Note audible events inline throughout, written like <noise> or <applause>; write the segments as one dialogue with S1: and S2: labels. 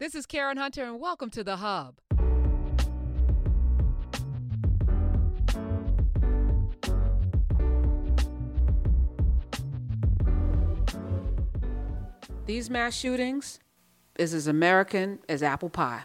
S1: This is Karen Hunter, and welcome to The Hub. These mass shootings is as American as apple pie.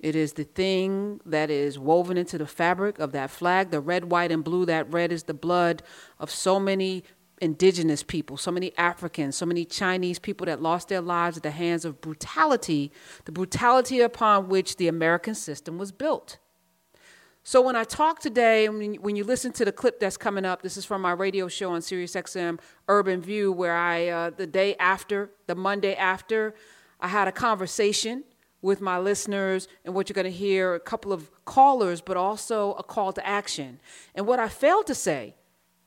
S1: It is the thing that is woven into the fabric of that flag, the red, white, and blue. That red is the blood of so many indigenous people, so many Africans, so many Chinese people that lost their lives at the hands of brutality, the brutality upon which the American system was built. So when I talk today, when you listen to the clip that's coming up, this is from my radio show on SiriusXM Urban View, where I, uh, the day after, the Monday after, I had a conversation with my listeners, and what you're going to hear a couple of callers, but also a call to action. And what I failed to say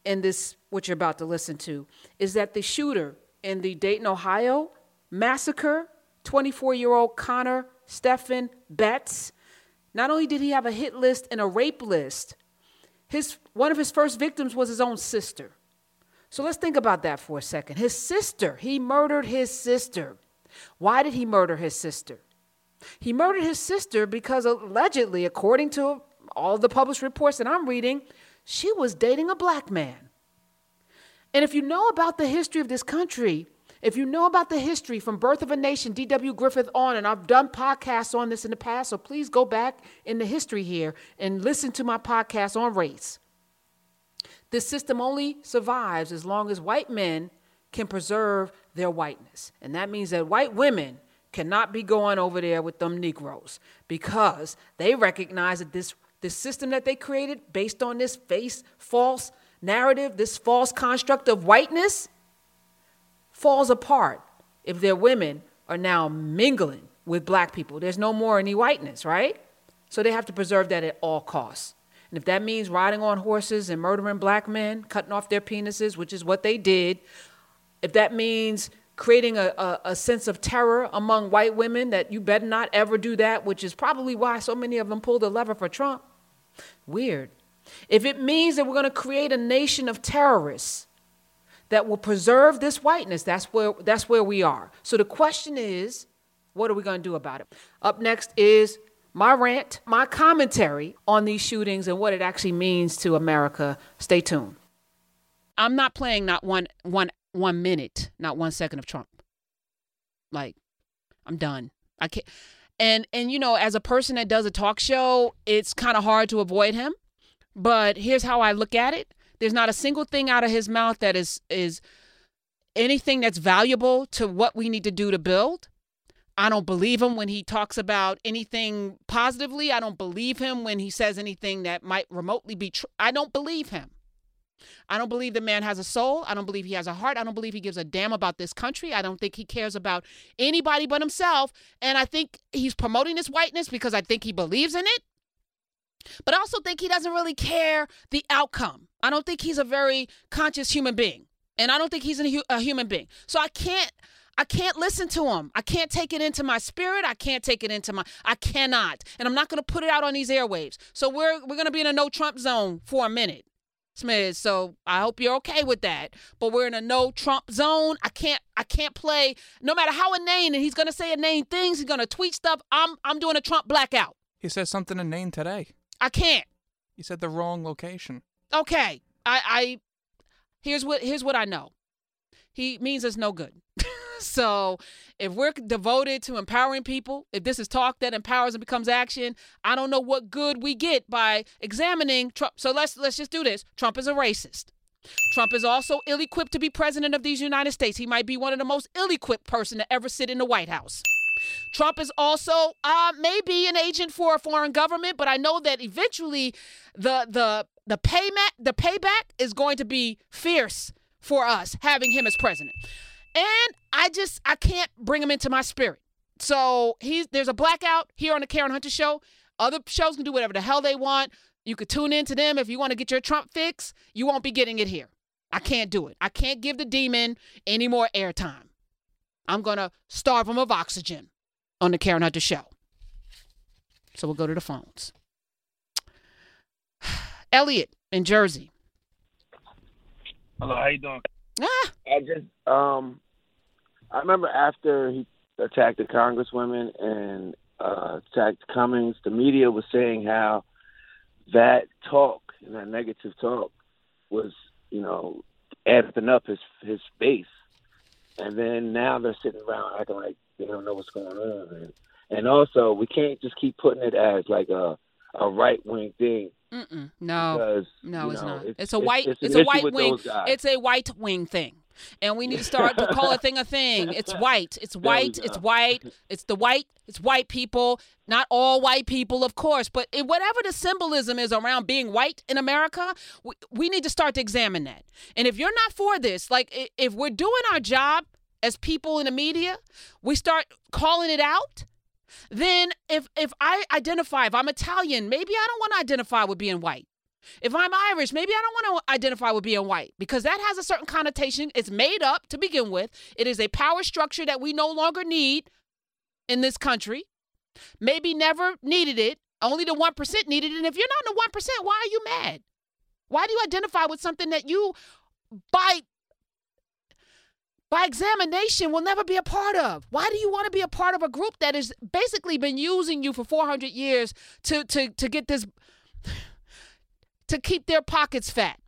S1: in this, what you're about to listen to, is that the shooter in the Dayton, Ohio massacre, 24 year old Connor Stephen Betts, not only did he have a hit list and a rape list, his, one of his first victims was his own sister. So let's think about that for a second. His sister, he murdered his sister. Why did he murder his sister? He murdered his sister because allegedly, according to all the published reports that I'm reading, she was dating a black man. And if you know about the history of this country, if you know about the history from Birth of a Nation, D.W. Griffith on, and I've done podcasts on this in the past, so please go back in the history here and listen to my podcast on race. This system only survives as long as white men can preserve their whiteness. And that means that white women cannot be going over there with them Negroes because they recognize that this, this system that they created based on this face false narrative, this false construct of whiteness, falls apart if their women are now mingling with black people. There's no more any whiteness, right? So they have to preserve that at all costs. And if that means riding on horses and murdering black men, cutting off their penises, which is what they did, if that means creating a, a, a, sense of terror among white women that you better not ever do that, which is probably why so many of them pulled the lever for Trump. Weird. If it means that we're going to create a nation of terrorists that will preserve this whiteness, that's where, that's where we are. So the question is, what are we going to do about it? Up next is my rant, my commentary on these shootings and what it actually means to America. Stay tuned. I'm not playing not one one one minute, not one second of Trump. Like, I'm done. I can't. And and you know, as a person that does a talk show, it's kind of hard to avoid him. But here's how I look at it. There's not a single thing out of his mouth that is is anything that's valuable to what we need to do to build. I don't believe him when he talks about anything positively. I don't believe him when he says anything that might remotely be true. I don't believe him. I don't believe the man has a soul. I don't believe he has a heart. I don't believe he gives a damn about this country. I don't think he cares about anybody but himself. And I think he's promoting this whiteness because I think he believes in it. But I also think he doesn't really care the outcome. I don't think he's a very conscious human being. And I don't think he's a, a human being. So I can't I can't listen to him. I can't take it into my spirit. I can't take it into my I cannot. And I'm not going to put it out on these airwaves. So we're we're going to be in a no Trump zone for a minute. Smith. So I hope you're okay with that. But we're in a no Trump zone. I can't I can't play no matter how inane and he's gonna say inane things, he's gonna tweet stuff. I'm I'm doing a Trump blackout.
S2: He said something inane today.
S1: I can't.
S2: He said the wrong location.
S1: Okay. I I here's what here's what I know. He means us no good. <laughs> so if we're devoted to empowering people, if this is talk that empowers and becomes action, I don't know what good we get by examining Trump. So let's let's just do this. Trump is a racist. Trump is also ill-equipped to be president of these United States. He might be one of the most ill-equipped person to ever sit in the White House. Trump is also uh, maybe an agent for a foreign government, but I know that eventually the the the payment the payback is going to be fierce for us having him as president. And I just I can't bring him into my spirit. So he's there's a blackout here on the Karen Hunter show. Other shows can do whatever the hell they want. You could tune in to them if you want to get your Trump fix. You won't be getting it here. I can't do it. I can't give the demon any more airtime. I'm gonna starve him of oxygen on the Karen Hunter show. So we'll go to the phones. <sighs> Elliot in Jersey.
S3: Hello, how you doing?
S1: Ah.
S3: I just um, I remember after he attacked the congresswomen and uh, attacked Cummings, the media was saying how that talk and that negative talk was, you know, amping up his his base. And then now they're sitting around acting like they don't know what's going on. And, and also, we can't just keep putting it as like a a right wing thing.
S1: Mm-mm. No,
S3: because,
S1: no, it's
S3: know,
S1: not. It's,
S3: It's,
S1: a white.
S3: It's,
S1: It's, a white wing. It's a white wing thing, and we need to start to call a thing a thing. <laughs> It's white. It's white. It's white. It's the white. It's white people. Not all white people, of course, but it, whatever the symbolism is around being white in America, we, we need to start to examine that. And if you're not for this, like if we're doing our job as people in the media, we start calling it out. Then if if I identify, if I'm Italian, maybe I don't want to identify with being white. If I'm Irish, maybe I don't want to identify with being white because that has a certain connotation. It's made up to begin with. It is a power structure that we no longer need in this country. Maybe never needed it. Only the 1% needed it. And if you're not in the 1%, why are you mad? Why do you identify with something that you, by by examination will never be a part of. Why do you want to be a part of a group that has basically been using you for 400 years to to to get this <sighs> to keep their pockets fat?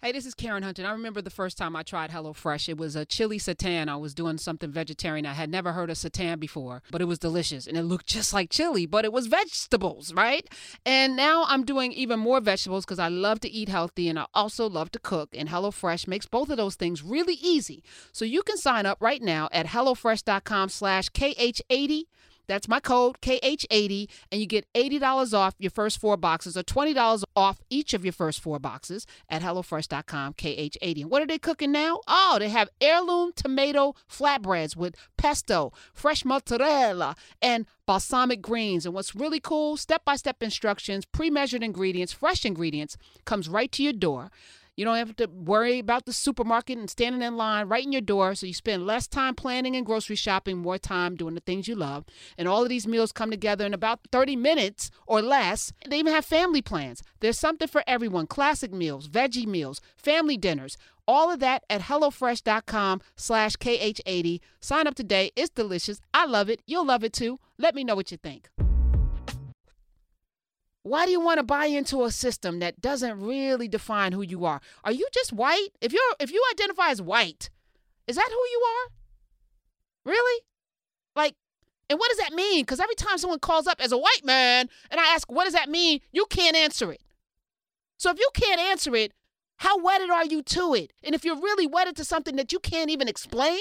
S1: Hey, this is Karen Hunter. I remember the first time I tried HelloFresh. It was a chili seitan. I was doing something vegetarian. I had never heard of seitan before, but it was delicious and it looked just like chili, but it was vegetables, right? And now I'm doing even more vegetables because I love to eat healthy and I also love to cook. And HelloFresh makes both of those things really easy. So you can sign up right now at HelloFresh.com slash KH80. That's my code, KH80, and you get $80 off your first four boxes or $20 off each of your first four boxes at HelloFresh.com, KH80. And what are they cooking now? Oh, they have heirloom tomato flatbreads with pesto, fresh mozzarella, and balsamic greens. And what's really cool, step by step instructions, pre measured ingredients, fresh ingredients, comes right to your door. You don't have to worry about the supermarket and standing in line right in your door. So you spend less time planning and grocery shopping, more time doing the things you love. And all of these meals come together in about 30 minutes or less. They even have family plans. There's something for everyone classic meals, veggie meals, family dinners. All of that at HelloFresh.com slash KH80. Sign up today. It's delicious. I love it. You'll love it too. Let me know what you think. Why do you want to buy into a system that doesn't really define who you are? Are you just white? If you're if you identify as white, is that who you are? Really? Like and what does that mean? Cuz every time someone calls up as a white man and I ask what does that mean, you can't answer it. So if you can't answer it, how wedded are you to it? And if you're really wedded to something that you can't even explain,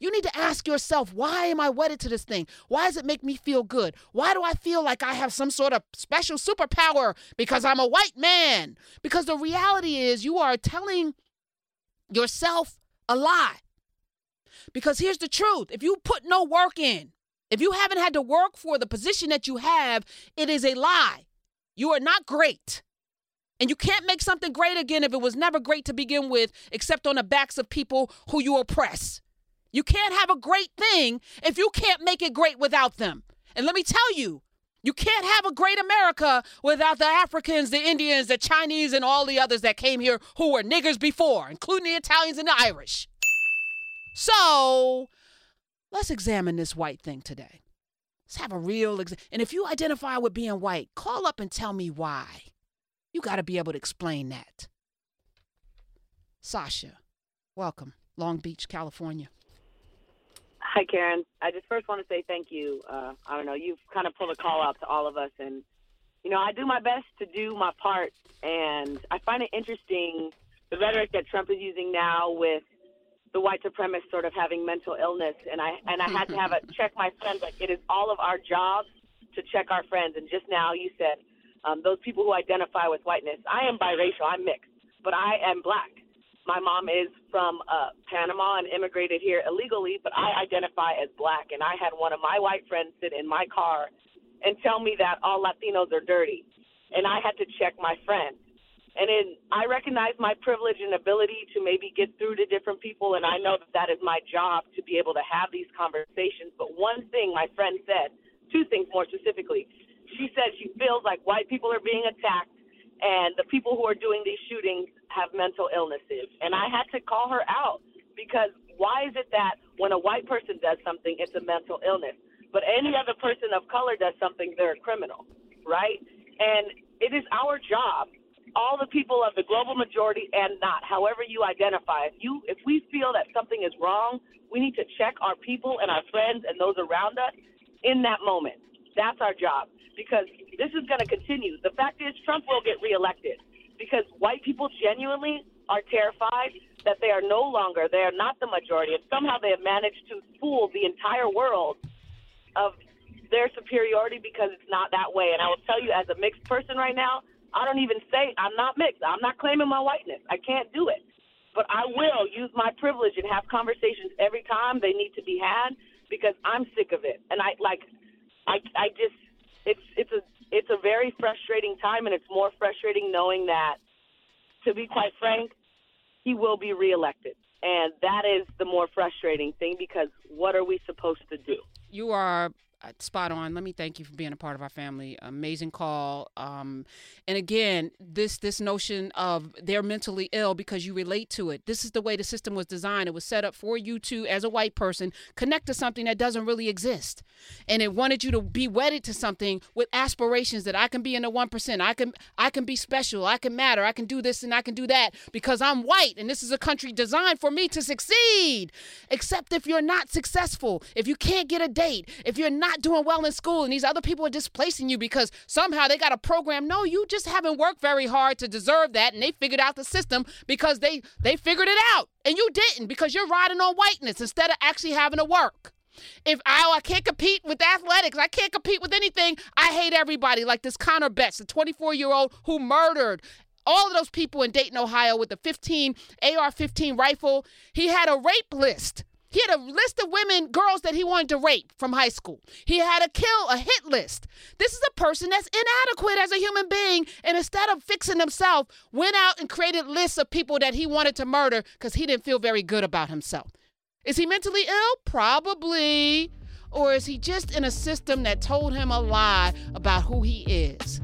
S1: you need to ask yourself, why am I wedded to this thing? Why does it make me feel good? Why do I feel like I have some sort of special superpower because I'm a white man? Because the reality is, you are telling yourself a lie. Because here's the truth if you put no work in, if you haven't had to work for the position that you have, it is a lie. You are not great. And you can't make something great again if it was never great to begin with, except on the backs of people who you oppress. You can't have a great thing if you can't make it great without them. And let me tell you, you can't have a great America without the Africans, the Indians, the Chinese, and all the others that came here who were niggers before, including the Italians and the Irish. So let's examine this white thing today. Let's have a real exam. And if you identify with being white, call up and tell me why. You got to be able to explain that. Sasha, welcome, Long Beach, California.
S4: Hi, Karen. I just first want to say thank you. Uh, I don't know, you've kind of pulled a call out to all of us, and you know, I do my best to do my part, and I find it interesting the rhetoric that Trump is using now with the white supremacists sort of having mental illness, and I and I had to have a <laughs> check my friends. Like it is all of our jobs to check our friends, and just now you said um, those people who identify with whiteness. I am biracial. I'm mixed, but I am black. My mom is from uh, Panama and immigrated here illegally, but I identify as black. And I had one of my white friends sit in my car and tell me that all Latinos are dirty. And I had to check my friend. And then I recognize my privilege and ability to maybe get through to different people. And I know that that is my job to be able to have these conversations. But one thing my friend said, two things more specifically. She said she feels like white people are being attacked and the people who are doing these shootings have mental illnesses. And I had to call her out because why is it that when a white person does something, it's a mental illness, but any other person of color does something, they're a criminal, right? And it is our job, all the people of the global majority and not, however you identify. If you, if we feel that something is wrong, we need to check our people and our friends and those around us in that moment. That's our job because this is going to continue. The fact is, Trump will get reelected because white people genuinely are terrified that they are no longer, they are not the majority, and somehow they have managed to fool the entire world of their superiority because it's not that way. And I will tell you, as a mixed person right now, I don't even say I'm not mixed. I'm not claiming my whiteness. I can't do it. But I will use my privilege and have conversations every time they need to be had because I'm sick of it. And I like I I just it's very frustrating time and it's more frustrating knowing that to be quite frank, he will be reelected. And that is the more frustrating thing because what are we supposed to do?
S1: You are spot on. Let me thank you for being a part of our family. Amazing call. Um, and again, this this notion of they're mentally ill because you relate to it. This is the way the system was designed. It was set up for you to, as a white person, connect to something that doesn't really exist, and it wanted you to be wedded to something with aspirations that I can be in the one percent. I can I can be special. I can matter. I can do this and I can do that because I'm white, and this is a country designed for me to succeed. Except if you're not successful, if you can't get a date, if you're not not doing well in school and these other people are displacing you because somehow they got a program. No, you just haven't worked very hard to deserve that and they figured out the system because they they figured it out and you didn't because you're riding on whiteness instead of actually having to work. If I, oh, I can't compete with athletics, I can't compete with anything. I hate everybody. Like this Connor Betts, the 24 year old who murdered all of those people in Dayton, Ohio, with the 15 AR-15 rifle. He had a rape list. He had a list of women, girls that he wanted to rape from high school. He had a kill, a hit list. This is a person that's inadequate as a human being. And instead of fixing himself, went out and created lists of people that he wanted to murder because he didn't feel very good about himself. Is he mentally ill? Probably. Or is he just in a system that told him a lie about who he is?